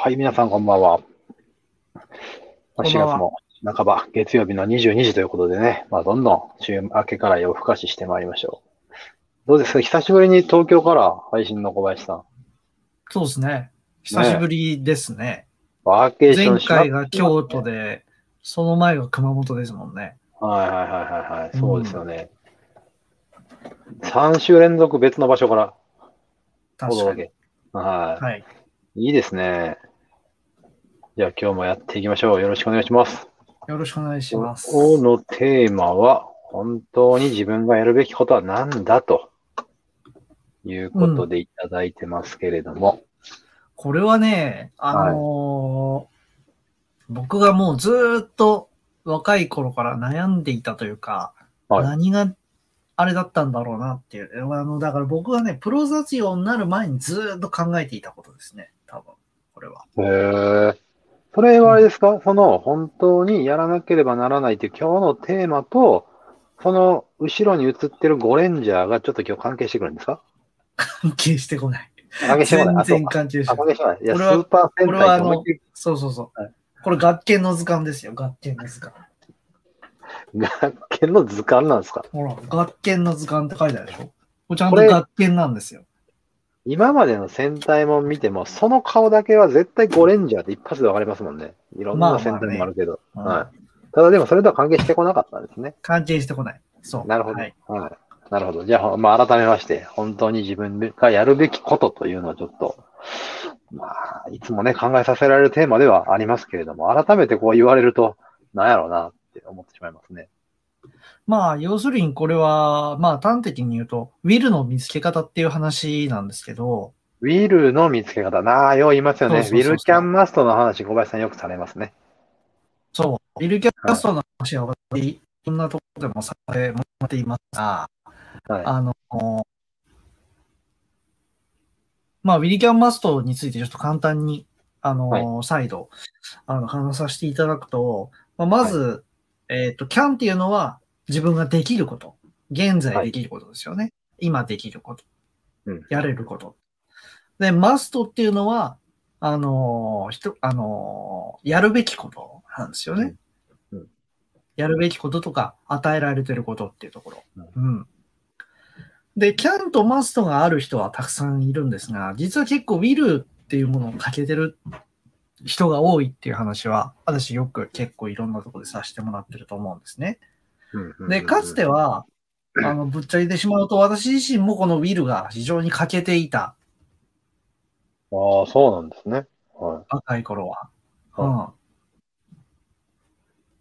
はい、皆さんこんばんは。まあ4こんばんは月も半ば、月曜日の22時ということでね、まあ、どんどん週明けから夜更かししてまいりましょう。どうですか？久しぶりに東京から配信の小林さん。そうですね。久しぶりですね。ワーケーション前回が京都で、その前が熊本ですもんね。はいはいはいはいはい。そうですよね。3週連続別の場所からお確かに。はい。はい。いいですね。じゃあ今日もやっていきましょう。よろしくお願いします。よろしくお願いします。今日のテーマは、本当に自分がやるべきことは何だということでいただいてますけれども。これはね、あのー僕がもうずーっと若い頃から悩んでいたというか、はい何があれだったんだろうなっていう。あの、だから僕がね、プロ雑用になる前にずーっと考えていたことですね。多分、これは。へえ。それはあれですか、その本当にやらなければならないという今日のテーマと、その後ろに映ってるゴレンジャーがちょっと今日関係してくるんですか？関係してこない。関係してこない。全然あ関係してこない。関係してこない。いや、スこれはーパー戦これはあのそうそうそう。はいこれ学研の図鑑ですよ、学研の図鑑。学研の図鑑なんですか？ほら、学研の図鑑って書いてあるでしょこれちゃんことれ学研なんですよ。今までの戦隊も見ても、その顔だけは絶対ゴレンジャーって一発でわかりますもんね。いろんな戦隊もあるけど。まあまあねはい。ただでもそれとは関係してこなかったんですね。関係してこない。そう。なるほど。はい。はい。なるほど。じゃあ、まあ、改めまして、本当に自分がやるべきことというのをちょっと、まあ、いつもね、考えさせられるテーマではありますけれども、改めてこう言われると、なんやろうなって思ってしまいますね。まあ、要するにこれは、まあ端的に言うと、ウィルの見つけ方っていう話なんですけど、ウィルの見つけ方、なあ、よう言いますよね。ウィルキャンマストの話、小林さんよくされますね。そう、ウィルキャストの話は私、いろんなところでもさせてもらっていますが、はい。あの、まあ、ウィルキャンマストについてちょっと簡単に、あの、再度、あの、話させていただくと、まあ、まず、えっ、と、キャンっていうのは自分ができること。現在できることですよね。今できること。うんやれること。で、マストっていうのは、あの、人、あの、やるべきことなんですよね。うんうんやるべきこととか、与えられてることっていうところ。うんうん。で、キャンとマストがある人はたくさんいるんですが、実は結構ウィルっていうものを欠けてる人が多いっていう話は、私よく結構いろんなところでさせてもらってると思うんですね。うんうんで、かつて、は、あの、ぶっちゃけてしまうと、私自身もこのウィルが非常に欠けていた、ああ、そうなんですね。は若い頃は。は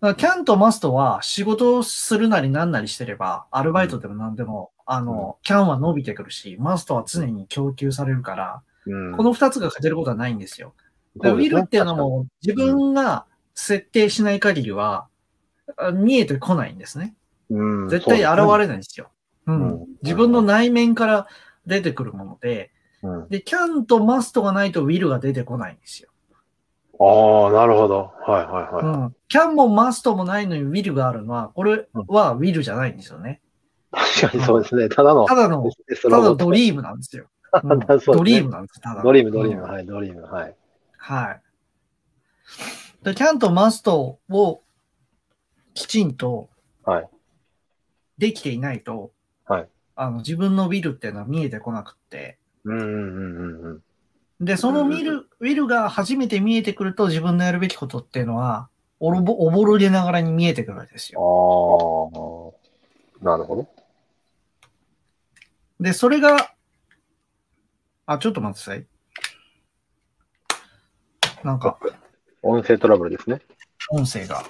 うん。だキャンとマストは仕事をするなりなんなりしてれば、アルバイトでも何でも、あの、キャンは伸びてくるし、マストは常に供給されるから、い。うんこの二つが欠けることはないんですよ。でウィルっていうのも自分が設定しない限りは、あ見えてこないんですね。うん絶対現れれないんですよ。自分の内面から出てくるもので、うん、で、キャンとマストがないとウィルが出てこないんですよ。ああ、なるほど。はいはいはい。うん。キャンもマストもないのにウィルがあるのは、これはウィルじゃないんですよね。確かにそうですね。ただのただの、ただドリームなんですよ。うん すねドリームなんです、ただの。ドリーム、ドリーム、うんはい、ドリーム、はい。はい。で、 can と must をきちんとはい。できていないと、はいあの自分の will っていうのは見えてこなくって、うんうんうんうんうん。で、その will、will が初めて見えてくると自分のやるべきことっていうのは、おろぼ、おぼろげながらに見えてくるわけですよ。ああ、なるほど。で、それが、あ、ちょっと待ってください。なんか、音声トラブルですね。音声が。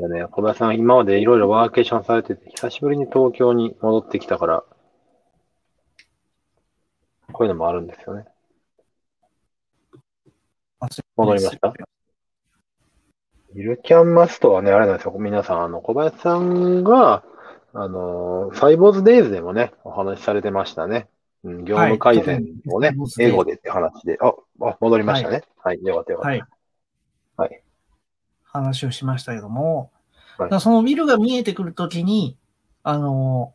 これね、小林さん、今までいろいろワーケーションされてて、久しぶりに東京に戻ってきたから、こういうのもあるんですよね。戻りました？ゆるキャンマストはね、あれなんですよ。皆さん、あの、小林さんが、あの、サイボーズデイズでもね、お話しされてましたね。うん、業務改善をね、はい英語でって話で、あ、あ、戻りましたね。はい、よかったよかった。はい。はい。話をしましたけども、はいそのウィルが見えてくるときに、あの、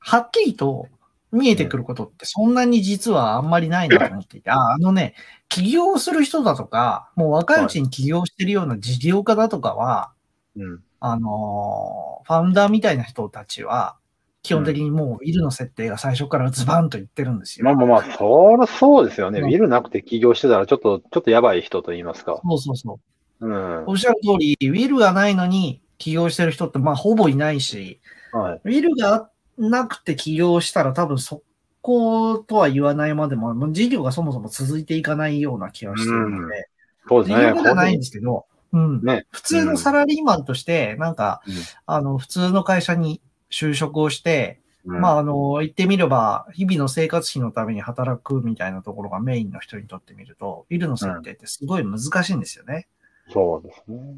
はっきりと、見えてくることってそんなに実はあんまりないなと思っていて、ああのね、起業する人だとか、もう若いうちに起業してるような事業家だとかは、うん。あのーファウンダーみたいな人たちは、基本的にもうビルの設定が最初からズバンと言ってるんですよ。まあまあまあ、そりゃそうですよね。うんビルなくて起業してたら、ちょっと、ちょっとやばい人と言いますか。そうそうそう。うん。おっしゃる通り、ウィルがないのに起業してる人ってまあほぼいないし、はい。ウィルがなくて起業したら多分そことは言わないまでも、もう事業がそもそも続いていかないような気がしてるので、そうですね。事業家じゃないんですけど、うん。ね。普通のサラリーマンとして、なんか、うんあの、普通の会社に就職をして、うんまあ、あの、言ってみれば、日々の生活費のために働くみたいなところがメインの人にとってみると、ビルの設定ってすごい難しいんですよね。そうですね。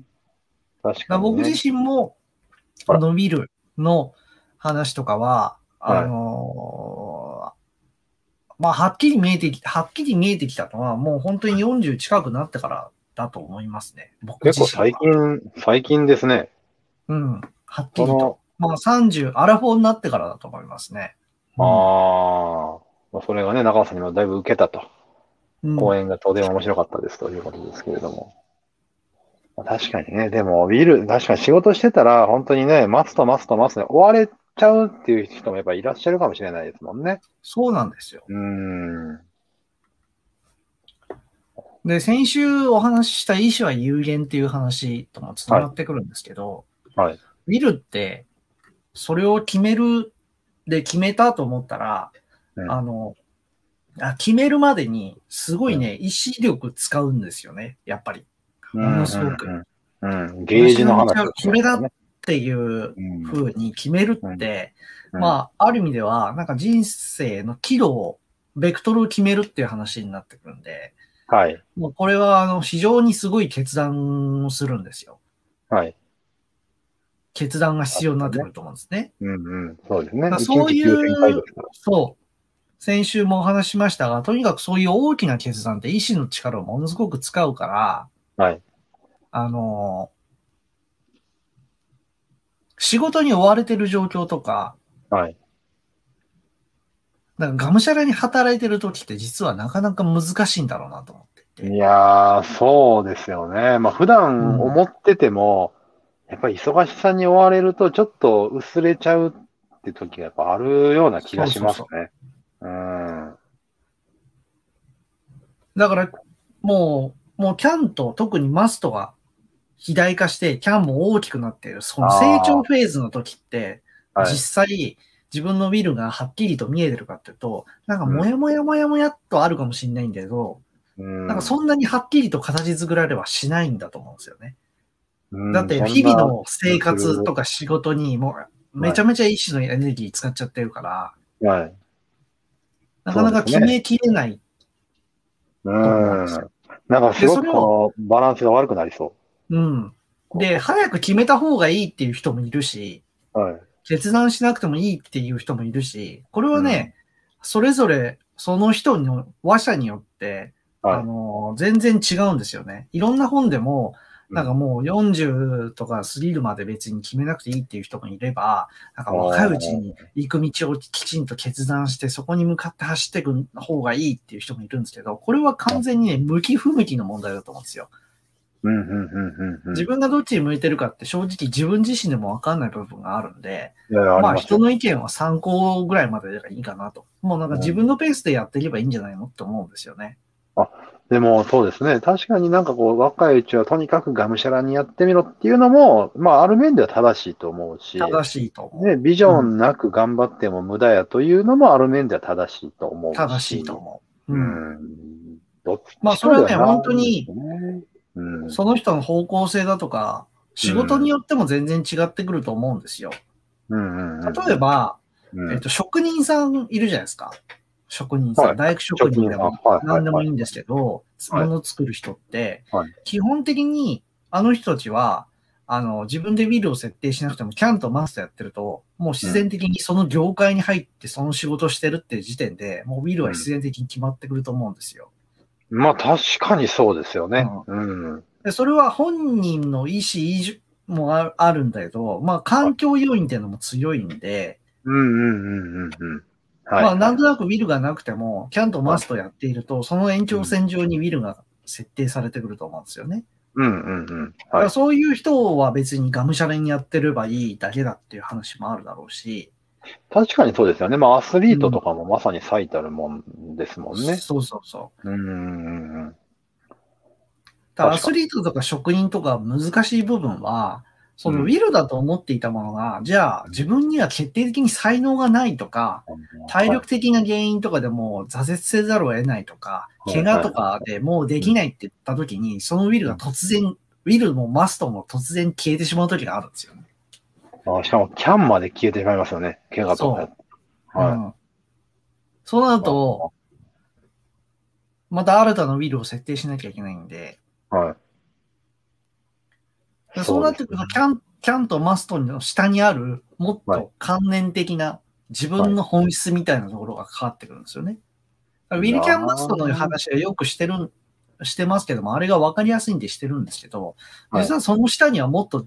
確だかに、ね。僕自身も、あのビルの話とかは、はいあのまあ、はっきり見えてき、はっきり見えてきたのは、もう本当に40近くなってからだと思いますね。僕自結構。最近、最近ですね。うん。はっきりと。まあ、30、アラフォーになってからだと思いますね。ああ、まあそれがね、中尾さんにもだいぶ受けたと。うん講演がとても面白かったですということですけれども。まあ確かにね、でも、ビル、確かに仕事してたら、本当にね、待つと待つと待つと、終われちゃうっていう人もやっぱいらっしゃるかもしれないですもんね。そうなんですよ。うーん。で、先週お話しした意思は有限っていう話ともつながってくるんですけど、はい。ウィルって、それを決める、で決めたと思ったら、うんあの、あ決めるまでに、すごいね、意志力使うんですよね、やっぱり。ものすごく。うん。ゲージの話をこれだっね。ていううん風に決めるって、うんまあ、ある意味では、なんか人生の岐路を、ベクトルを決めるっていう話になってくるんで、はい。もうこれは、あの、非常にすごい決断をするんですよ。はい。決断が必要になってくると思うんですね。うんうん。そうですね。そういうそう。先週もお話ししましたが、とにかくそういう大きな決断って意志の力をものすごく使うから、はい。あの仕事に追われてる状況とか、はい。なんかがむしゃらに働いてる時って実はなかなか難しいんだろうなと思っていて。いやー、そうですよね。まあ、普段思ってても、やっぱり忙しさに追われると、ちょっと薄れちゃうって時がやっぱあるような気がしますね。うん。だから、もう、もうキャンと特にマストが肥大化して、キャンも大きくなっている、その成長フェーズの時って、はい。実際自分のビルがはっきりと見えてるかっていうと、なんかもやもやもやもやっとあるかもしれないんだけど、うんなんかそんなにはっきりと形作られはしないんだと思うんですよね。うんだって日々の生活とか仕事にもうめちゃめちゃ意志のエネルギー使っちゃってるから、はい。なかなか決めきれない。うん。なんかすごくこのバランスが悪くなりそうん。で、早く決めた方がいいっていう人もいるし、う。はい。決断しなくてもいいっていう人もいるし、これはね、それぞれその人の話者によって、はいあの、全然違うんですよね。いろんな本でも、なんかもう40とか過ぎるまで別に決めなくていいっていう人もいれば、なんか若いうちに行く道をきちんと決断して、そこに向かって走っていく方がいいっていう人もいるんですけど、これは完全にね、向き不向きの問題だと思うんですよ。うん、うん、うん、うんうん。自分がどっちに向いてるかって正直自分自身でもわかんない部分があるんで、いやいやありまあ人の意見は参考ぐらいまででいいかなと。もうなんか自分のペースでやっていけばいいんじゃないのって思うんですよね。でも、そうですね。確かになんかこう、若いうちはとにかくがむしゃらにやってみろっていうのも、まあ、ある面では正しいと思うし、正しいと思う。ね、ビジョンなく頑張っても無駄やというのもある面では正しいと思うし。正しいと思う。ううん。ん。どっちかまあそれはね本当に。その人の方向性だとか、仕事によっても全然違ってくると思うんですよ。うんうんうん、例えば、うん、えっと、職人さんいるじゃないですか。職人さん、はい大工職人でも何でもいいんですけど、はい物作る人ってはい、基本的にあの人たちは、あの、自分でビルを設定しなくても、キャンとマスターやってると、もう自然的にその業界に入ってその仕事をしてるっていう時点で、もうビルは必然的に決まってくると思うんですよ。まあ確かにそうですよね。うん。でそれは本人の意思もああるんだけど、まあ環境要因っていうのも強いんで、うんうんうんうんうん。はい。まあ、なんとなくウィルがなくても、キャンとマストやっていると、その延長線上にウィルが設定されてくると思うんですよね。うんうんうん。そういう人は別にがむしゃらにやってればいいだけだっていう話もあるだろうし、確かにそうですよね。まあ、アスリートとかもまさに最たるもんですもんね。そうそうそう。うんうんうん。アスリートとか職人とか難しい部分は、そのうんウィルだと思っていたものが、じゃあ自分には決定的に才能がないとか、体力的な原因とかでもう挫折せざるを得ないとか、はい怪我とかでもうできないって言った時に、そのウィルが突然、ウィルもマストも突然消えてしまう時があるんですよね。あしかも、キャンまで消えてしまいますよね。怪我とか。はうんそうなると、また新たなウィルを設定しなきゃいけないんで、い。はい。そうなってくると、キャン、キャンとマストの下にある、もっはい。と関連的な自分の本質みたいなところが関わってくるんですよね。ウィルキャンマストの話はよくしてる、してますけども、あれが分かりやすいんでしてるんですけど、はい。実はその下にはもっと、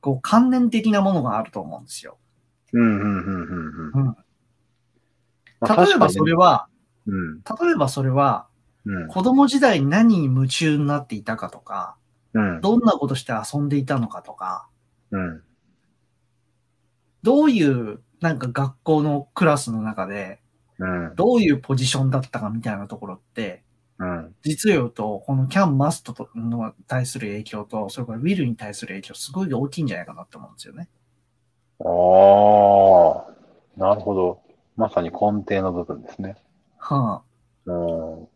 こう、関連的なものがあると思うんですよ。うんうんうんうん例えばそれ、は、確かに例えばそれは、うん。子供時代に何に夢中になっていたかとか、うん。どんなことして遊んでいたのかとか、うん。どういう、なんか学校のクラスの中で、うん。どういうポジションだったかみたいなところって、うん。実を言うと、このキャンマストとの対する影響と、それからウィルに対する影響、すごい大きいんじゃないかなって思うんですよね。ああ、なるほど。まさに根底の部分ですね。はあ、うん。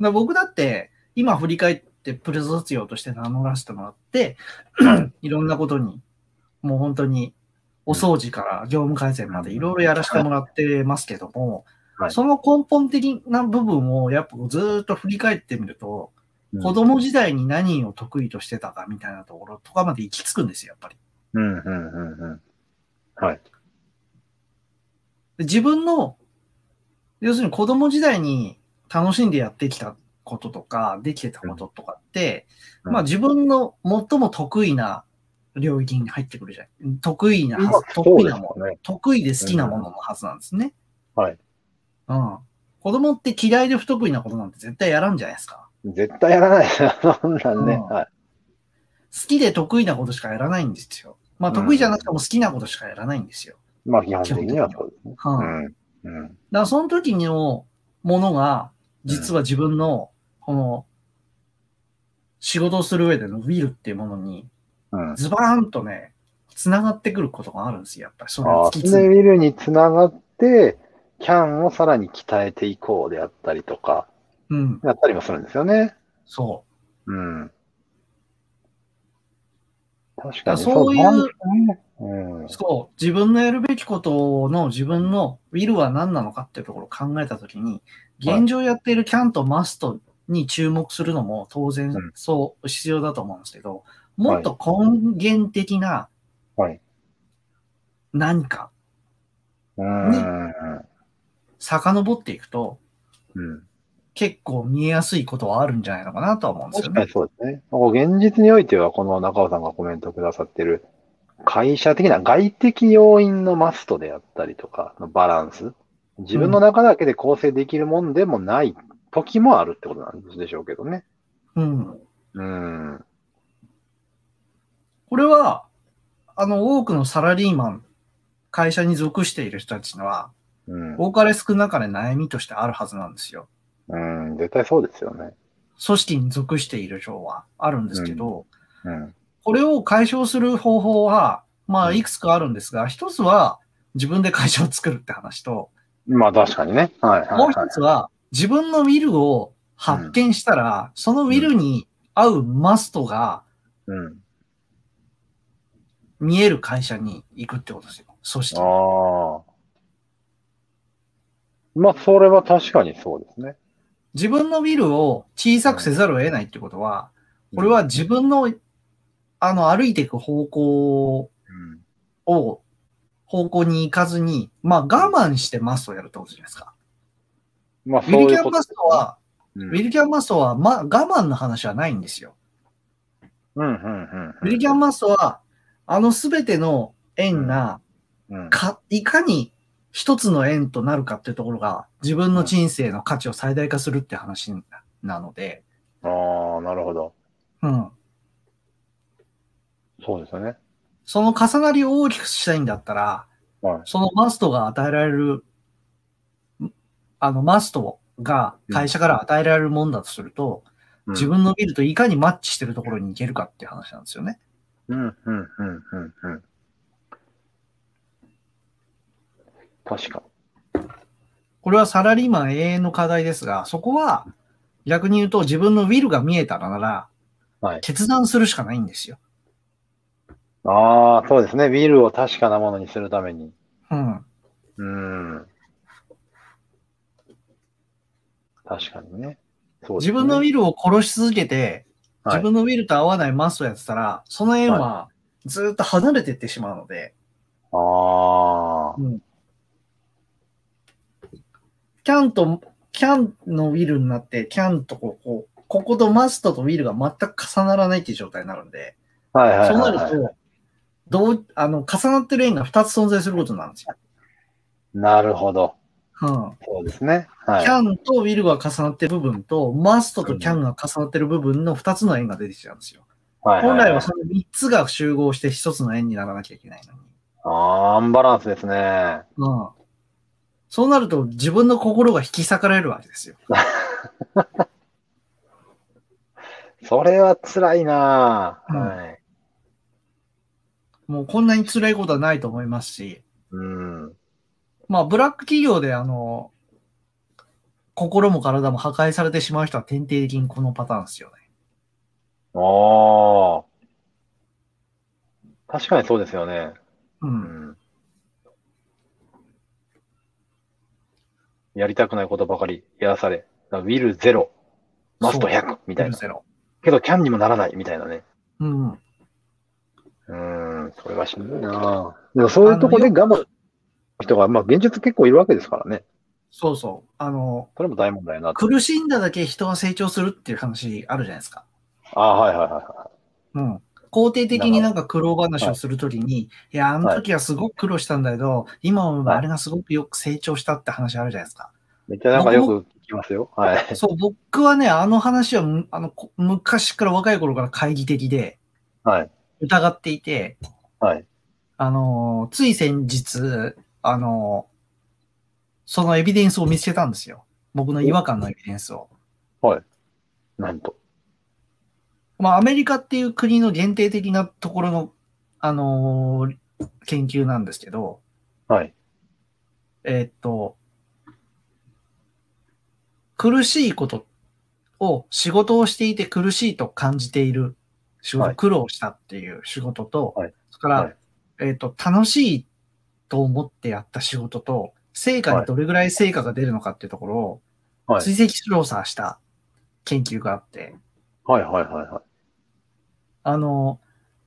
だ僕だって、今振り返ってプレ卒業として名乗らせてもらって、いろんなことに、もう本当に、お掃除から業務改善までいろいろやらせてもらってますけども、はいその根本的な部分をやっぱずーっと振り返ってみると、うん子供時代に何を得意としてたかみたいなところとかまで行き着くんですよ、やっぱり。うん、うん、うん、うん。はい。で自分の、要するに子供時代に楽しんでやってきたこととか、できてたこととかって、うんまあ自分の最も得意な領域に入ってくるじゃん。得意なはず、得意なもの、ね。得意で好きなもののはずなんですね。はい。うん。子供って嫌いで不得意なことなんて絶対やらんじゃないですか。絶対やらないなんね。うんはい。好きで得意なことしかやらないんですよ。まあ得意じゃなくても好きなことしかやらないんですよ。まあ、基本的にはそうですね。うん。うん。うん。だからその時のものが、実は自分の、この、仕事をする上でのウィルっていうものに、うん。ズバーンとね、繋がってくることがあるんですよ、やっぱり。それああ、を突き詰めウィルにつながって、キャンをさらに鍛えていこうであったりとか、うん、やったりもするんですよね。そうん。確だかに。そういう。。そう。自分のやるべきことの自分のウィルは何なのかっていうところを考えたときに、現状やっているキャンとマストに注目するのも当然うんそう必要だと思うんですけど、もっと根源的なはい。何かうん。遡っていくと、うん。結構見えやすいことはあるんじゃないのかなとは思うんですよね。そうですね。現実においては、この中尾さんがコメントくださってる、会社的な外的要因のマストであったりとかのバランス。自分の中だけで構成できるもんでもない時もあるってことなんでしょうけどね。うん。うん。これは、あの、多くのサラリーマン、会社に属している人たちのは、うん。多かれ少なかれ悩みとしてあるはずなんですよ。うん。絶対そうですよね。組織に属している人はあるんですけど、うん。これを解消する方法は、まあ、うんいくつかあるんですが、一つは自分で会社を作るって話と、まあ確かにね。はいはい、はい。もう一つは自分のウィルを発見したら、そのウィルに合うマストがうん。見える会社に行くってことですよ。組織に。ああ。まあ、それは確かにそうですね。自分のウィルを小さくせざるを得ないってことは、これは自分の、あの、歩いていく方向うん、を、方向に行かずに、まあ我慢してマストをやるってことじゃないですか。まあ、ウィルキャンマストは、うんウィルキャンマストは、ま、我慢の話はないんですよ。うん、うん、うん。ウィルキャンマストは、あのすべての縁が、うん。か、いかに一つの円となるかっていうところが自分の人生の価値を最大化するって話なので、ああ、なるほど。うん。そうですよね。その重なりを大きくしたいんだったら、はい。そのマストが与えられる、あの、マストが会社から与えられるもんだとすると、うん自分のビルといかにマッチしてるところに行けるかっていう話なんですよね。うん、うん、うん、うん、うん。確かこれはサラリーマン永遠の課題ですが、そこは逆に言うと自分のウィルが見えたらなら、はい決断するしかないんですよ。ああ、そうですね。ビルを確かなものにするために。うん。うん。確かにね。そうです自ね分のウィルを殺し続けて、はい自分のウィルと合わないマストやってたら、その縁はずっと離れていってしまうので、ああ、キャンと、キャンのウィルになって、キャンとこう、こうこことマストとウィルが全く重ならないっていう状態になるんで、はいはいそうはい、はい。なると、どう、あの、重なってる円が2つ存在することになるんですよ。なるほど。うん。そうですね。はい。キャンとウィルが重なってる部分と、マストとキャンが重なってる部分の2つの円が出てきちゃうんですよ。はいはい本来はその3つが集合して1つの円にならなきゃいけないのに。ああ、アンバランスですね。うん。そうなると自分の心が引き裂かれるわけですよ。それは辛いなぁ、うんはい。もうこんなに辛いことはないと思いますし、うん。まあ、ブラック企業であの、心も体も破壊されてしまう人は典型的にこのパターンですよね。ああ。確かにそうですよね。う。うんん。やりたくないことばかりやらされ、ウィルゼロ、マスト100みたいな。ゼロ。けどキャンにもならないみたいなね。うん。うーん、それはしんどいなぁでもそういうとこで我慢人が、まあ現実結構いるわけですからね。そうそう。あの、それも大問題やなと。苦しんだだけ人は成長するっていう話あるじゃないですか。ああ、はいはいはいはうん。肯定的になんか苦労話をするときに、いや、あの時はすごく苦労したんだけど、今思えばあれがすごくよく成長したって話あるじゃないですか。い。めっちゃなんかよく聞きますよ。はい。そう、僕はね、あの話はむ、あの、こ昔から若い頃から懐疑的ではい。疑っていて、はい。あのー、つい先日、あのー、そのエビデンスを見つけたんですよ。僕の違和感のエビデンスを。なんと。まあ、アメリカっていう国の限定的なところの、あのー研究なんですけど、はい。えーっと、苦しいことを、仕事をしていて苦しいと感じている仕事、はい苦労したっていう仕事と、はいそれから、はいえーっと、楽しいと思ってやった仕事と、成果にどれぐらい成果が出るのかっていうところをはい。追跡調査した研究があって、はいはいはいはい。あの、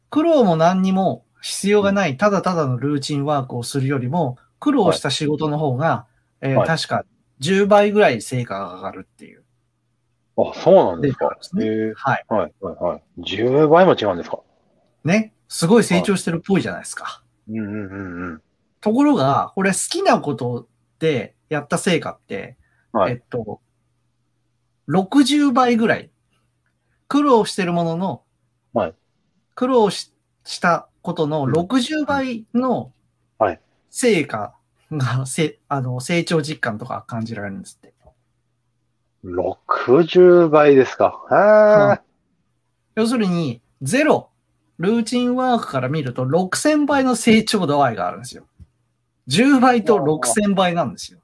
苦労も何にも必要がない、ただただのルーチンワークをするよりも、苦労した仕事の方が、えーはい確か10倍ぐらい成果が上がるっていうあ、そうなんですか。すね。へえ。はい。はいはいはい。10倍も違うんですか。ね。すごい成長してるっぽいじゃないですか。うんうんうんうん。ところが、これ好きなことでやった成果って、はいえっと、60倍ぐらい。苦労してるものの、はい苦労ししたことの60倍のはい成果が、せあの成長実感とか感じられるんですって。60倍ですか？へえ。要するに、ゼロ、ルーチンワークから見ると6000倍の成長度合いがあるんですよ。10倍と6000倍なんですよ。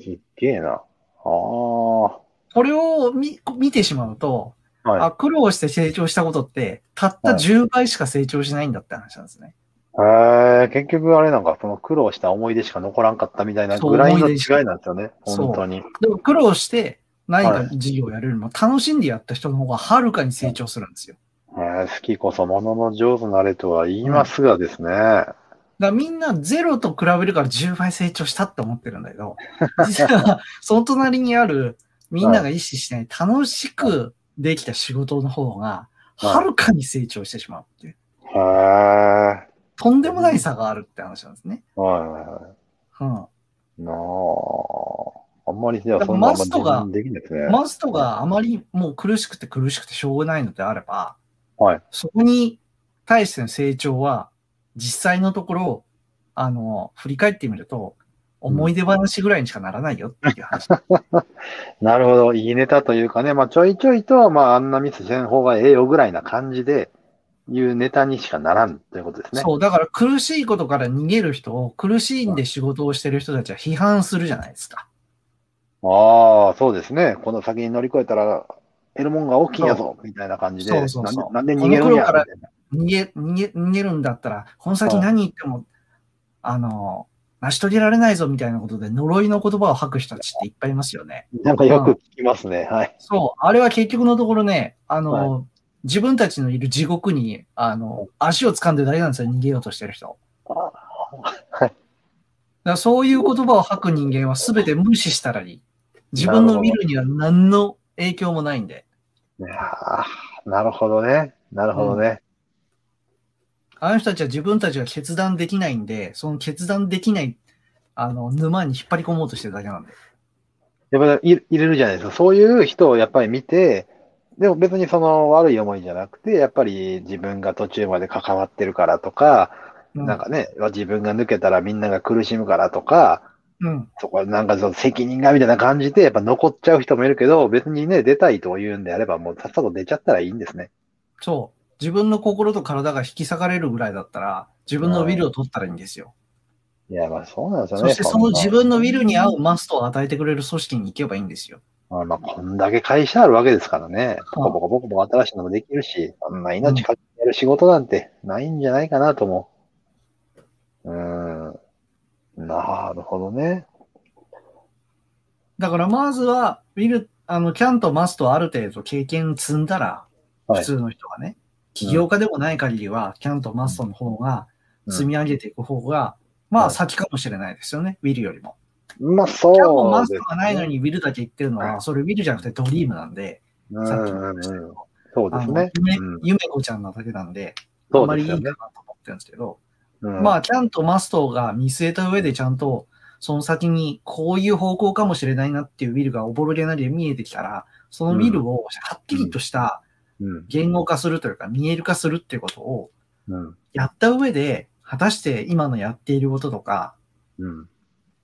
すっげえな。ああ。これを見見てしまうと、はい。あ、苦労して成長したことって、たった10倍しか成長しないんだって話なんですね。へえ、結局あれなんか、その苦労した思い出しか残らんかったみたいなぐらいの違いなんですよね。本当に。でも苦労して何か事業をやるよりも楽しんでやった人の方がはるかに成長するんですよ。えー好きこそものの上手なれとは言いますがですね。だからみんなゼロと比べるから10倍成長したって思ってるんだけど、実 はその隣にあるみんなが意識しない楽しくできた仕事の方がはるかに成長してしまうっていう。へとんでもない差があるって話なんですね。いはいはい。うん。なあ。あんまり、じゃそんなマストがないですね。マストがあまりもう苦しくて苦しくてしょうがないのであれば、はい。そこに対しての成長は、実際のところ、あの、振り返ってみると、思い出話ぐらいにしかならないよっていう話。なるほど。いいネタというかね、まあ、ちょいちょいと、まあ、あんなミスせん方がええよぐらいな感じで、いうネタにしかならんということですね。そう、だから苦しいことから逃げる人を、苦しんで仕事をしてる人たちは批判するじゃないですか。ああ、そうですね。この先に乗り越えたら、得るもんが大きいんやぞ、みたいな感じで。そうそうそうなんで、逃げるんやから逃げ、逃げ、逃げるんだったら、この先何言っても、あの、成し遂げられないぞみたいなことで呪いの言葉を吐く人たちっていっぱいいますよね。なんかよく聞きますね。はい。そう、あれは結局のところね、あの、自分たちのいる地獄に、あの、足を掴んでだけなんですよ、逃げようとしてる人。だかはい。らそういう言葉を吐く人間は全て無視したらいい。自分の見るには何の影響もないんで。いやーなるほどね。なるほどね。あの人たちは自分たちが決断できないんで、その決断できない、あの、沼に引っ張り込もうとしてるだけなんで。やっぱり入れるじゃないですか。そういう人をやっぱり見て、でも別にその悪い思いじゃなくて、やっぱり自分が途中まで関わってるからとか、うんなんかね、自分が抜けたらみんなが苦しむからとか、うん。そこはなんかその責任がみたいな感じで、やっぱ残っちゃう人もいるけど、別にね、出たいと言うんであれば、もうさっさと出ちゃったらいいんですね。そう。自分の心と体が引き裂かれるぐらいだったら、自分のウィルを取ったらいいんですよ。いや、まあそうなんですよね。そしてその自分のウィルに合うマストを与えてくれる組織に行けばいいんですよ。まあ、まあ、こんだけ会社あるわけですからね。ボコボコボコボコ新しいのもできるし、そんな命かける仕事なんてないんじゃないかなと思う。うーん。なるほどね。だからまずは、ウィル、あの、キャンとマストをある程度経験積んだら、はい。普通の人がね、起業家でもない限りは、キャンとマストの方が積み上げていく方が、まあはい。先かもしれないですよね、ウィルよりも。まあ、キャンもそうですマストがないのにウィルだけ言ってるのは、それウィルじゃなくてドリームなんで、うん。さっきも言いましたけど、あのそうですね。夢うん、夢子ちゃんなだけなんで、あそんまりいい。かなと思ってるんですけど、うんまあ、キャンとマストが見据えた上でちゃんと、その先にこういう方向かもしれないなっていうウィルがおぼろげなりで見えてきたら、そのウィルをはっきりとしたうん。言語化するというか、見える化するっていうことをうん。やった上で、果たして今のやっていることとか、うん。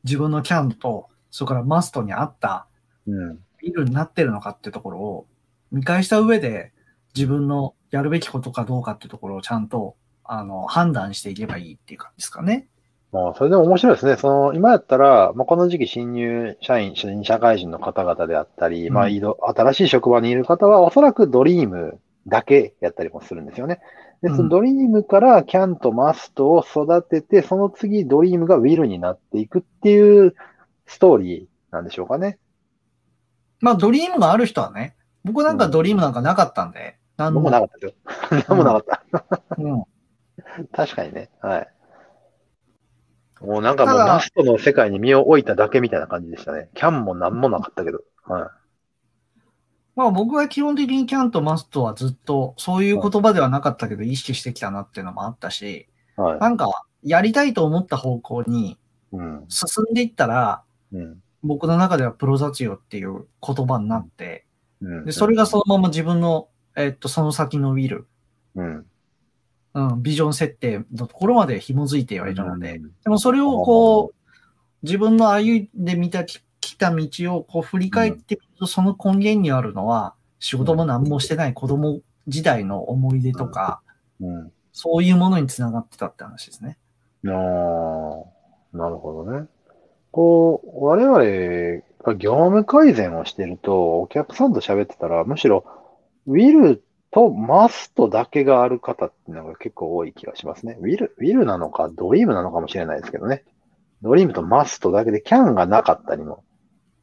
自分のキャンと、それからマストに合ったうん。ウィルになってるのかってところを見返した上で、自分のやるべきことかどうかってところをちゃんと、あの、判断していけばいいっていう感じですかね。まあ、それでも面白いですね。その、今やったら、まあ、この時期新入社員、新社会人の方々であったり、うんまあ、新しい職場にいる方は、おそらくドリームだけやったりもするんですよね。で、うんそのドリームからキャンとマストを育てて、その次ドリームがウィルになっていくっていうストーリーなんでしょうかね。まあ、ドリームがある人はね、僕なんかドリームなんかなかったんで、なん僕もなかったですよ。何もなかった。うん。確かにね。はい。もうなんかもうマストの世界に身を置いただけみたいな感じでしたね。キャンも何もなかったけど。はまあ僕は基本的にキャンとマストはずっとそういう言葉ではなかったけど意識してきたなっていうのもあったし、い。はい。なんかやりたいと思った方向にうん。進んでいったら、うん。僕の中ではプロ雑用っていう言葉になって、うん。で、それがそのまま自分の、えっと、その先のウィル、うん。うん、ビジョン設定のところまで紐づいてはいるので、うんでもそれをこう、自分の歩んでみたき来た道をこう振り返ってみると、その根源にあるのは、仕事も何もしてない子供時代の思い出とか、うん。そういうものにつながってたって話ですね。ああ、なるほどね。こう、我々が業務改善をしてると、お客さんと喋ってたら、むしろ、ウィルとマストだけがある方っていうのが結構多い気がしますね。ウィル、ウィルなのか、ドリームなのかもしれないですけどね。ドリームとマストだけでキャンがなかったりも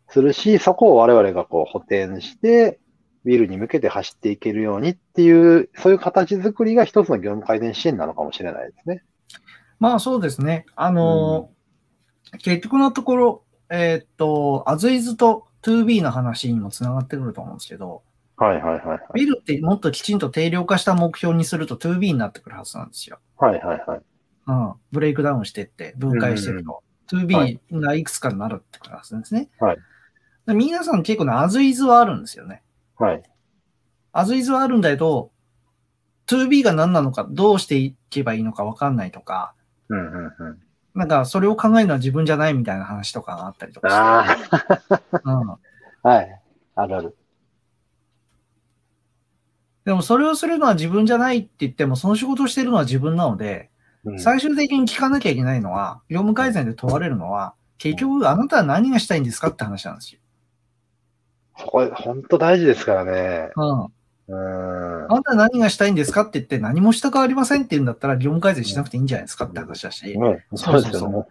するし、そこを我々がこう補填して、ウィルに向けて走っていけるようにっていう、そういう形作りが一つの業務改善支援なのかもしれないですね。まあそうですね。あのー結局のところ、えーっと、アズイズと 2B の話にもつながってくると思うんですけど、はいはいはいはい。ウィルってもっときちんと定量化した目標にすると 2B になってくるはずなんですよ。はいはいはい。うん。ブレイクダウンしてって、分解していくと。2B がいくつかになるってことなんですね。はいで皆さん結構ね、アズイズはあるんですよね。はい。アズイズはあるんだけど、2B が何なのか、どうしていけばいいのか分かんないとか、うんうんうん。なんかそれを考えるのは自分じゃないみたいな話とかがあったりとかして。あうんあ、はい。あるある。でもそれをするのは自分じゃないって言っても、その仕事をしてるのは自分なので、うん最終的に聞かなきゃいけないのは、業務改善で問われるのは、結局あなたは何がしたいんですかって話なんですよ。そこ、本当大事ですからね。うん。うん。あなたは何がしたいんですかって言って何もしたくありませんって言うんだったら業務改善しなくていいんじゃないですかって話だし、ね、そうですよね。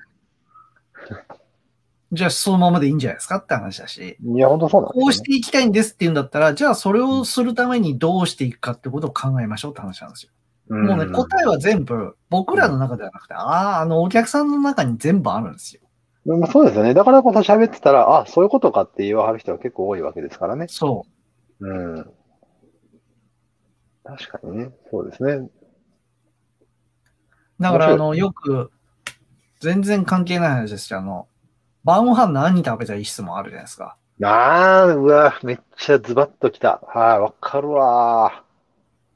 じゃあそのままでいいんじゃないですかって話だし、いや、本当そうなんですよねこうしていきたいんですって言うんだったら、じゃあそれをするためにどうしていくかってことを考えましょうって話なんですよ。もうね、答えは全部僕らの中ではなくて、ああ、あのお客さんの中に全部あるんですよ。でもそうですよね。だからこそ喋ってたら、あ、そういうことかって言わはる人は結構多いわけですからね。そうん。確かにね。そうですね。う。だから、あの、よく、全然関係ない話ですけど、あの、晩ご飯何食べたい質問あるじゃないですか。ああ、うわ、めっちゃズバッときた。はい、わかるわ。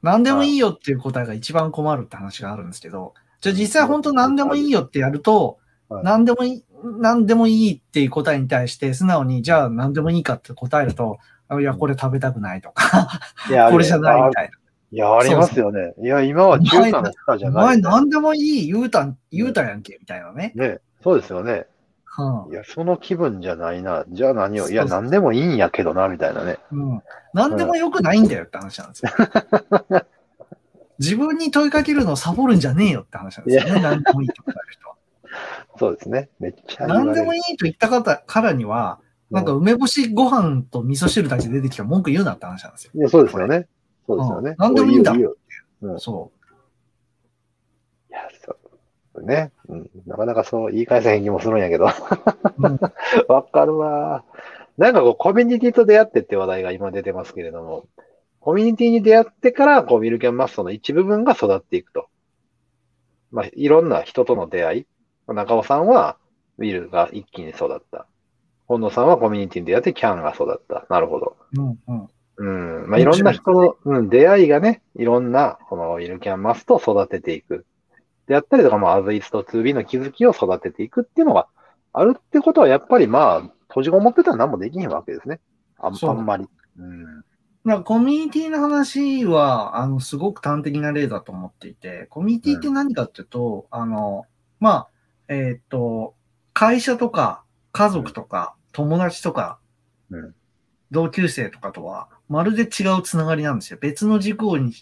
何でもいいよっていう答えが一番困るって話があるんですけど、じゃあ実際本当何でもいいよってやると、はい何でもいい、何でもいいっていう答えに対して素直に、じゃあ何でもいいかって答えると、あいや、これ食べたくないとか、いや、これじゃないみあたいいや、ありますよね。いや、今は中華の人じゃな。お前ない。何でもいい言うたん、言うたやんけ、みたいなね。ね、そうですよね。うんいや、その気分じゃないな。じゃあ何を、いや、そうそう何でもいいんやけどな、みたいなね。うん。何でもよくないんだよって話なんですよ。自分に問いかけるのをサボるんじゃねえよって話なんですよね。何でもいいって答える人は。そうですね。めっちゃ。何でもいいと言った方からには、なんか梅干しご飯と味噌汁だけ出てきたら文句言うなって話なんですよ。いや、そうですよね。そうですよねうん。何でもいいんだおよいよそいや、ね。うん。なかなかそう言い返せへん気もするんやけど。わかるわ。なんかこう、コミュニティと出会ってって話題が今出てますけれども、コミュニティに出会ってから、こう、ミルキャンマストの一部分が育っていくと。まあ、いろんな人との出会い。中尾さんは、ウィルが一気に育った。本野さんはコミュニティに出会ってキャンが育った。なるほど。うんうんうん。まあ、いろんな人の、うん、出会いがね、いろんな、このウィルキャンマストを育てていく。であったりとか、まあ、アズイスと 2B の気づきを育てていくっていうのがあるってことは、やっぱりまあ、閉じこもってたら何もできへんわけですね。ああんまり。うん。だからコミュニティの話は、あの、すごく端的な例だと思っていて、コミュニティって何かっていうと、あの、まあ、えーっと、会社とか、家族とか、友達とか、うん同級生とかとは、まるで違うつながりなんですよ。別の軸をに、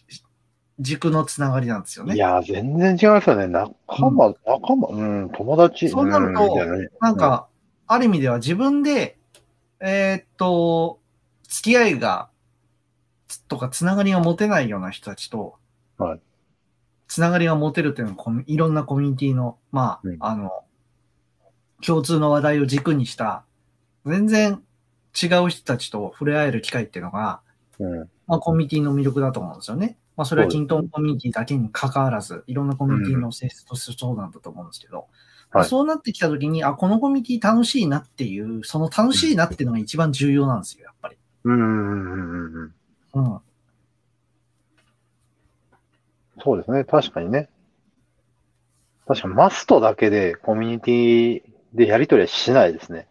軸のつながりなんですよね。いや、全然違いますよね。仲間、仲間、うん、友達。そうなるとんみたいなんか、ある意味では自分で、えーっと、付き合いが、つとかつながりが持てないような人たちと、はいつながりが持てるというのはいろんなコミュニティの、まあ、うんあの、共通の話題を軸にした、全然違う人たちと触れ合える機会っていうのが、うん。まあ、コミュニティの魅力だと思うんですよね。まあ、それはそうですキントンコミュニティだけに関わらず、いろんなコミュニティの性質としてそうなんだと思うんですけど、はいそうなってきたときに、あ、このコミュニティ楽しいなっていう、その楽しいなっていうのが一番重要なんですよ、やっぱり。うん。うん。そうですね。確かにね。確かにマストだけでコミュニティでやり取りはしないですね。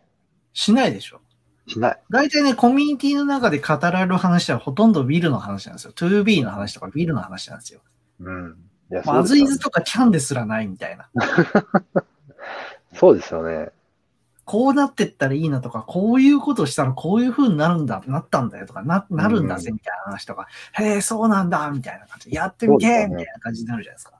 しないでしょ。しない。大体ね、コミュニティの中で語られる話はほとんどウィルの話なんですよ。2B の話とかウィルの話なんですよ。うん。いや、まあ、アズイそうですよねズとかキャンですらないみたいな。そうですよね。こうなってったらいいなとか、こういうことしたらこういう風になるんだ、なったんだよとか、な、なるんだぜみたいな話とか、へえ、そうなんだ、みたいな感じで、やってみてみたいな感じになるじゃないですか。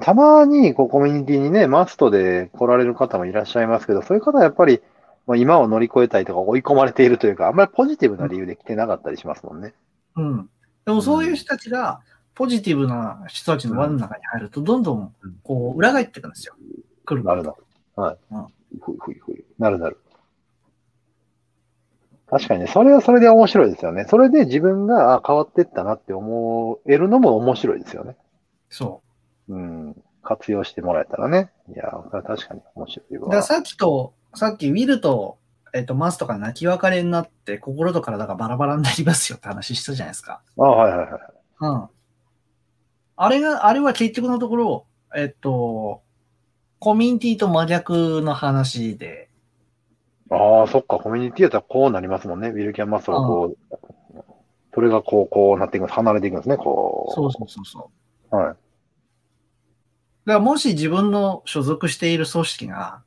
たまにこうコミュニティにね、マストで来られる方もいらっしゃいますけど、そういう方はやっぱり、まあ、今を乗り越えたいとか追い込まれているというか、あんまりポジティブな理由で来てなかったりしますもんね。うん。でもそういう人たちが、ポジティブな人たちの輪の中に入ると、どんどん、こう、裏返っていくんですよ。来るなるなる。はい。うんふいふいふい。なるなる。確かにね、それはそれで面白いですよね。それで自分があ変わってったなって思えるのも面白いですよね。そうん。活用してもらえたらね。いや、それは確かに面白いわ。だからさっきと、さっきウィルと、えっと、マスとか泣き別れになって、心と体がバラバラになりますよって話したじゃないですか。あはいはいはい。うん。あれが、あれは結局のところ、えっと、コミュニティと真逆の話で、ああ、そっか、コミュニティやったらこうなりますもんね。ウィルキャンマスがこう、それがこう、こうなっていくんです。離れていくんですね、こう。そうそうそうそう。はい。だからもし自分の所属している組織が、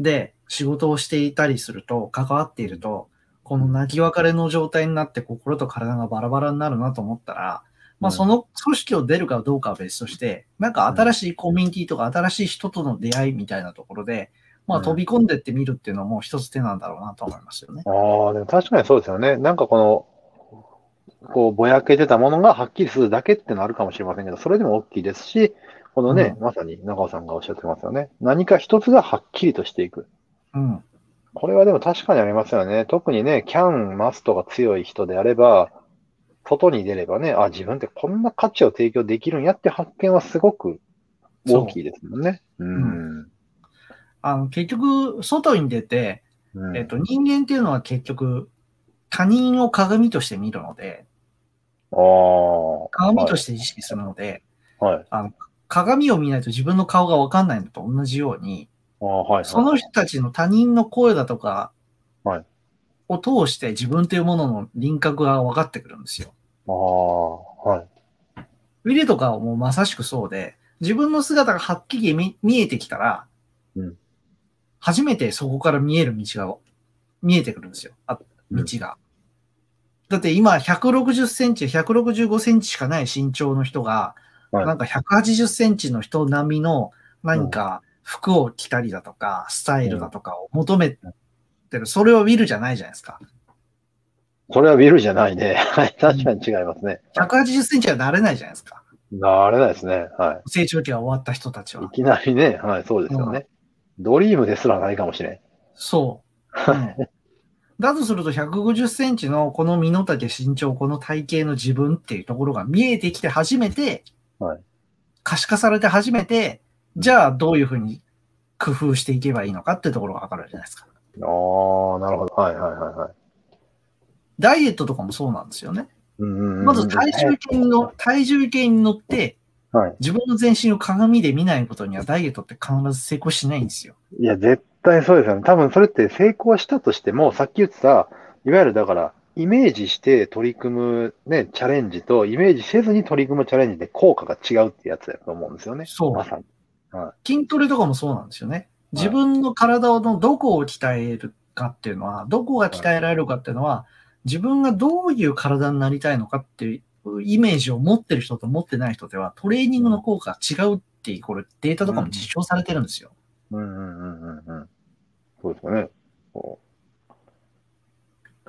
で、仕事をしていたりすると、関わっていると、この泣き別れの状態になって心と体がバラバラになるなと思ったら、まあうんその組織を出るかどうかは別として、なんか新しいコミュニティとか新しい人との出会いみたいなところで、まあうん飛び込んでってみるっていうのも一つ手なんだろうなと思いますよね。ああ、でも確かにそうですよね。なんかこの、こう、ぼやけてたものがはっきりするだけってのあるかもしれませんけど、それでも大きいですし、このね、うまさに中尾さんがおっしゃってますよね。何か一つがはっきりとしていく。うん。これはでも確かにありますよね。特にね、キャン、マストが強い人であれば、外に出ればね、あ、自分ってこんな価値を提供できるんやって発見はすごく大きいですもんね。うん。あの、結局、外に出て、うんえっと、人間っていうのは結局、他人を鏡として見るので、ああ。鏡として意識するので、はい。鏡を見ないと自分の顔がわかんないのと同じように、ああ、はい。その人たちの他人の声だとかはいを通して自分というものの輪郭が分かってくるんですよ。ああ、はい。ウィルとかはもうまさしくそうで、自分の姿がはっきり見見えてきたら、うん初めてそこから見える道が見えてくるんですよ。あ道が。だって今160センチ、165センチしかない身長の人が、はいなんか180センチの人並みの何か服を着たりだとか、スタイルだとかを求めてる。それはウィルじゃないじゃないですか。これはビルじゃないね。はい。確かに違いますね。180センチはなれないじゃないですか。なれないですね。は成長期が終わった人たちい。いは。きなりね、はい、そうですよね。ドリームですらないかもしれん。そう。うんだとすると150センチのこの身の丈身長、この体型の自分っていうところが見えてきて初めて、はい可視化されて初めて、じゃあどういうふうに工夫していけばいいのかっていうところがわかるじゃないですか。ああ、なるほど。はいはいはいはい。ダイエットとかもそうなんですよね。まず体重計に乗、体重計に乗って、はい。自分の全身を鏡で見ないことにはダイエットって必ず成功しないんですよ。いや、絶対そうですよね。多分それって成功したとしても、さっき言ってた、いわゆるだから、イメージして取り組むね、チャレンジと、イメージせずに取り組むチャレンジで効果が違うってやつだと思うんですよね。そうまさに。筋トレとかもそうなんですよね。自分の体のどこを鍛えるかっていうのは、どこが鍛えられるかっていうのは、自分がどういう体になりたいのかっていうイメージを持ってる人と持ってない人では、トレーニングの効果が違うっていう、これデータとかも実証されてるんですよ。うんうんうんうんうん。そうですよね。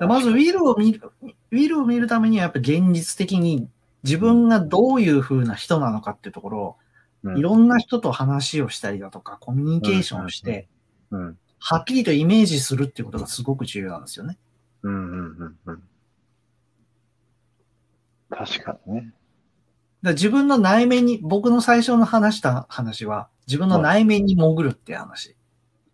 まずウィルを見る、ウィルを見るためにはやっぱ現実的に自分がどういう風な人なのかっていうところを、ううんいろんな人と話をしたりだとか、コミュニケーションをして、うん。はっきりとイメージするっていうことがすごく重要なんですよね。うんうんうんうん。確かにね。だ自分の内面に、僕の最初の話した話は、自分の内面に潜るって話。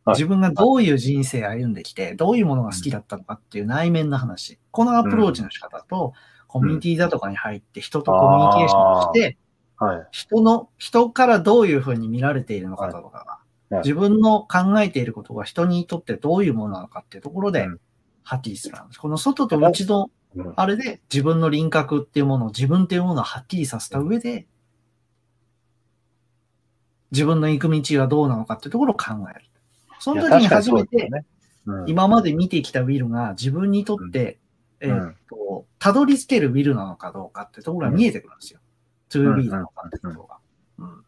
はい自分がどういう人生を歩んできて、どういうものが好きだったのかっていう内面の話。このアプローチの仕方と、コミュニティだとかに入って人とコミュニケーションをして、はい。人の、人からどういうふうに見られているのかだとか、はい自分の考えていることが人にとってどういうものなのかっていうところでうん、はっきりするんです。この外と内のうんあれで自分の輪郭っていうものを自分っていうものをはっきりさせた上で、自分の行く道がどうなのかっていうところを考える。その時に初めて、ね、うん今まで見てきたウィルが自分にとって、うんえーっと、たどり着けるウィルなのかどうかってところが見えてくるんですよ。to be なのかってところが。うん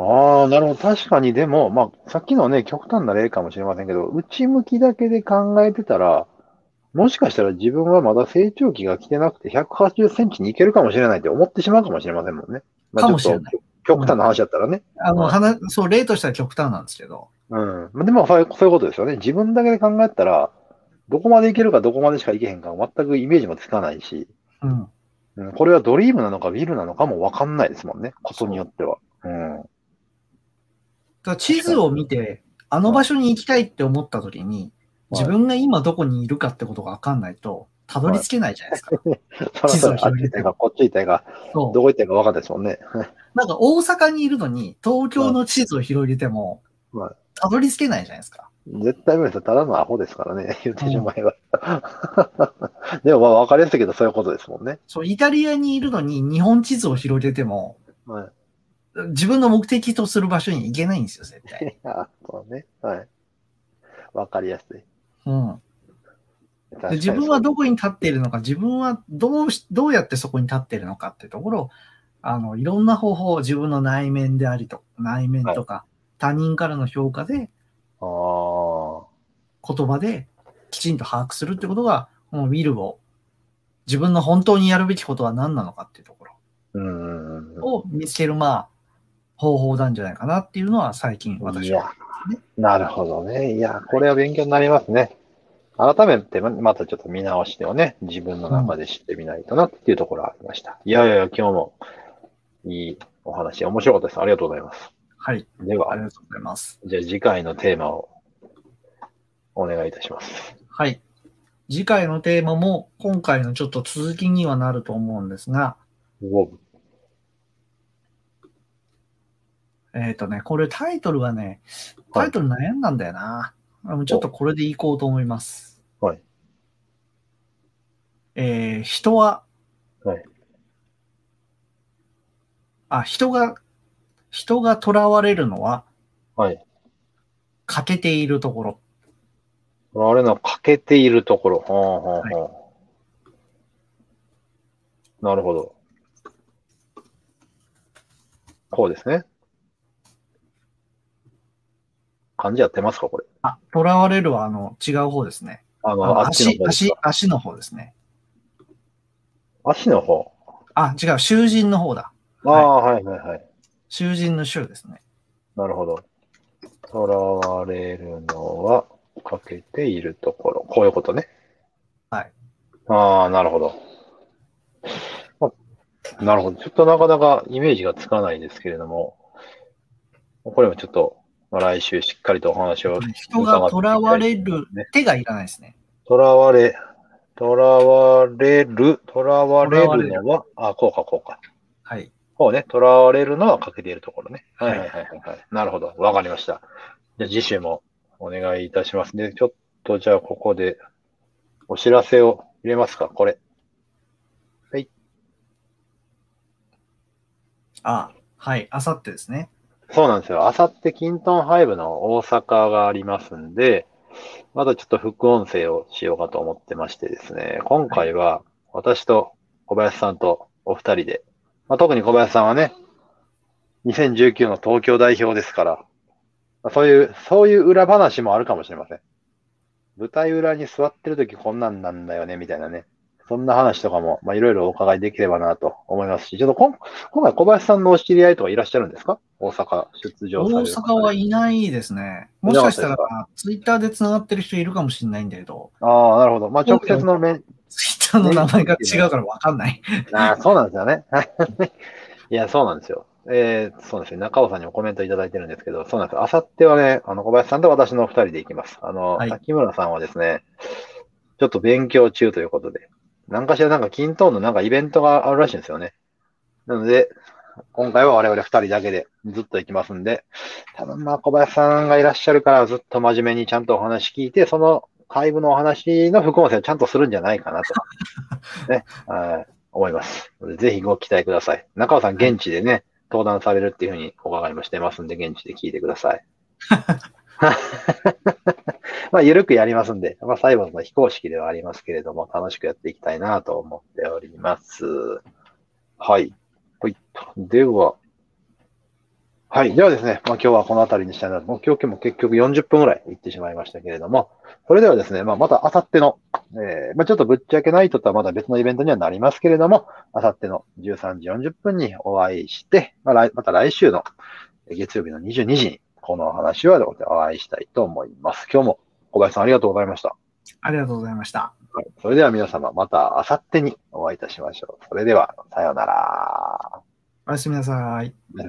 ああ、なるほど。確かに、でも、まあ、さっきのね、極端な例かもしれませんけど、内向きだけで考えてたら、もしかしたら自分はまだ成長期が来てなくて、180センチにいけるかもしれないって思ってしまうかもしれませんもんね。まあかもしれない極端な話だったらね。あの、はい話、そう、例としては極端なんですけど、うん。まあでもそういう、ことですよね。自分だけで考えたら、どこまでいけるかどこまでしかいけへんか全くイメージもつかないし、うん。うん、これはドリームなのかビルなのかもわかんないですもんね。ことによっては。うん。だ地図を見て、あの場所に行きたいって思った時に、はい自分が今どこにいるかってことがわかんないと、たどり着けないじゃないですか。そらそらあっち行ったか、こっち行ったか、そうどこ行ったか分かんないですもんね。なんか大阪にいるのに、東京の地図を広げてもはい、たどり着けないじゃないですか。絶対無理ですよ。ただのアホですからね、言ってしまえば。でもまあ分かりやすいけど、そういうことですもんね。そう、イタリアにいるのに日本地図を広げても、はい。自分の目的とする場所に行けないんですよ、絶対。あ、そうね。はい。分かりやすい。うん。自分はどこに立っているのか、自分はどうし、どうやってそこに立っているのかっていうところを、あの、いろんな方法、自分の内面でありと、内面とか、他人からの評価で。言葉できちんと把握するってことが、もうウィルを、自分の本当にやるべきことは何なのかっていうところを見つける、まあ、方法なんじゃないかなっていうのは最近私はや。、なるほどね。いや、これは勉強になりますね。改めて、ままたちょっと見直してをね、自分の中で知ってみないとなっていうところがありました。いやいやいや、今日もいいお話、面白かったです。ありがとうございます。はい。ではあ、りがとうございます。じゃあ次回のテーマをお願いいたします。はい。次回のテーマも今回のちょっと続きにはなると思うんですが、えっ、とね、これタイトルがね、タイトル悩んだんだよな。あのちょっとこれでいこうと思います。はい。えー人は、はい。あ、人が、人が囚われるのははい。欠けているところ。あれの欠けているところ。ほうほうほうなるほど。こうですね。漢字やってますかこれ。あ、囚われるはあの違う方ですね。ああの、のあの足、足足の方ですね。足の方。あ、違う、囚人の方だ。ああ、はいはいはい。囚人の囚ですね。なるほど。囚われるのは欠けているところ。こういうことね。はい。ああ、なるほど。あなるほど。ちょっとなかなかイメージがつかないですけれども、これもちょっと、まあ来週しっかりとお話を人が囚われるね。手がいらないですね。囚われ、囚われる、囚われるのは、あ、こうか、こうか。はい。こうね、囚われるのは欠けているところね。ははいいはいはいはい、はい。なるほど。わかりました。じゃあ次週もお願いいたします。で、ちょっとじゃあここでお知らせを入れますか、これ。あ、はい。あさってですね。そうなんですよ。あさってキントンハイブの大阪がありますんで、まだちょっと副音声をしようかと思ってましてですね、今回は私と小林さんとお二人で、まあ、特に小林さんはね、2019の東京代表ですから、まあそういう、そういう裏話もあるかもしれません。舞台裏に座ってるときこんなんなんだよね、みたいなね。そんな話とかも、まあ、いろいろお伺いできればなと思いますし、ちょっと今今回小林さんのお知り合いとかいらっしゃるんですか？大阪出場大される方で阪はいないですね。もしかしたら、ツイッターで繋がってる人いるかもしれないんだけど、ああ、なるほど。まあ、直接の面、ツイッターの名前が違うからわかんない。ああ、そうなんですよね。いや、そうなんですよ。えー、そうですね。中尾さんにもコメントいただいてるんですけど、そうなんですよ。あさってはね、あの、小林さんと私の二人で行きます。あの、はい滝村さんはですね、ちょっと勉強中ということで、何かしらなんか、均等のなんかイベントがあるらしいんですよね。なので、今回は我々二人だけでずっと行きますんで、多分まあ小林さんがいらっしゃるからずっと真面目にちゃんとお話聞いて、その外部のお話の副音声をちゃんとするんじゃないかなと、ね、はい思います。ぜひご期待ください。中尾さん現地でね、登壇されるっていうふうにお伺いもしてますんで、現地で聞いてください。まあ、ゆるくやりますんで、まあ、最後の非公式ではありますけれども、楽しくやっていきたいなと思っております。はい。はい。では、はい。ではですね、まあ、今日はこの辺りにしたいなと。もう今日も結局40分ぐらい行ってしまいましたけれども、それではですね、まあ、また明後日の、えーまあ、ちょっとぶっちゃけナイトとはまた別のイベントにはなりますけれども、明後日の13時40分にお会いして、まあ、来また来週の月曜日の22時にこのお話はお会いしたいと思います。今日も小林さんありがとうございました。ありがとうございました。はい、それでは皆様また明後日にお会いいたしましょう。それでは、さようなら。おやすみなさい。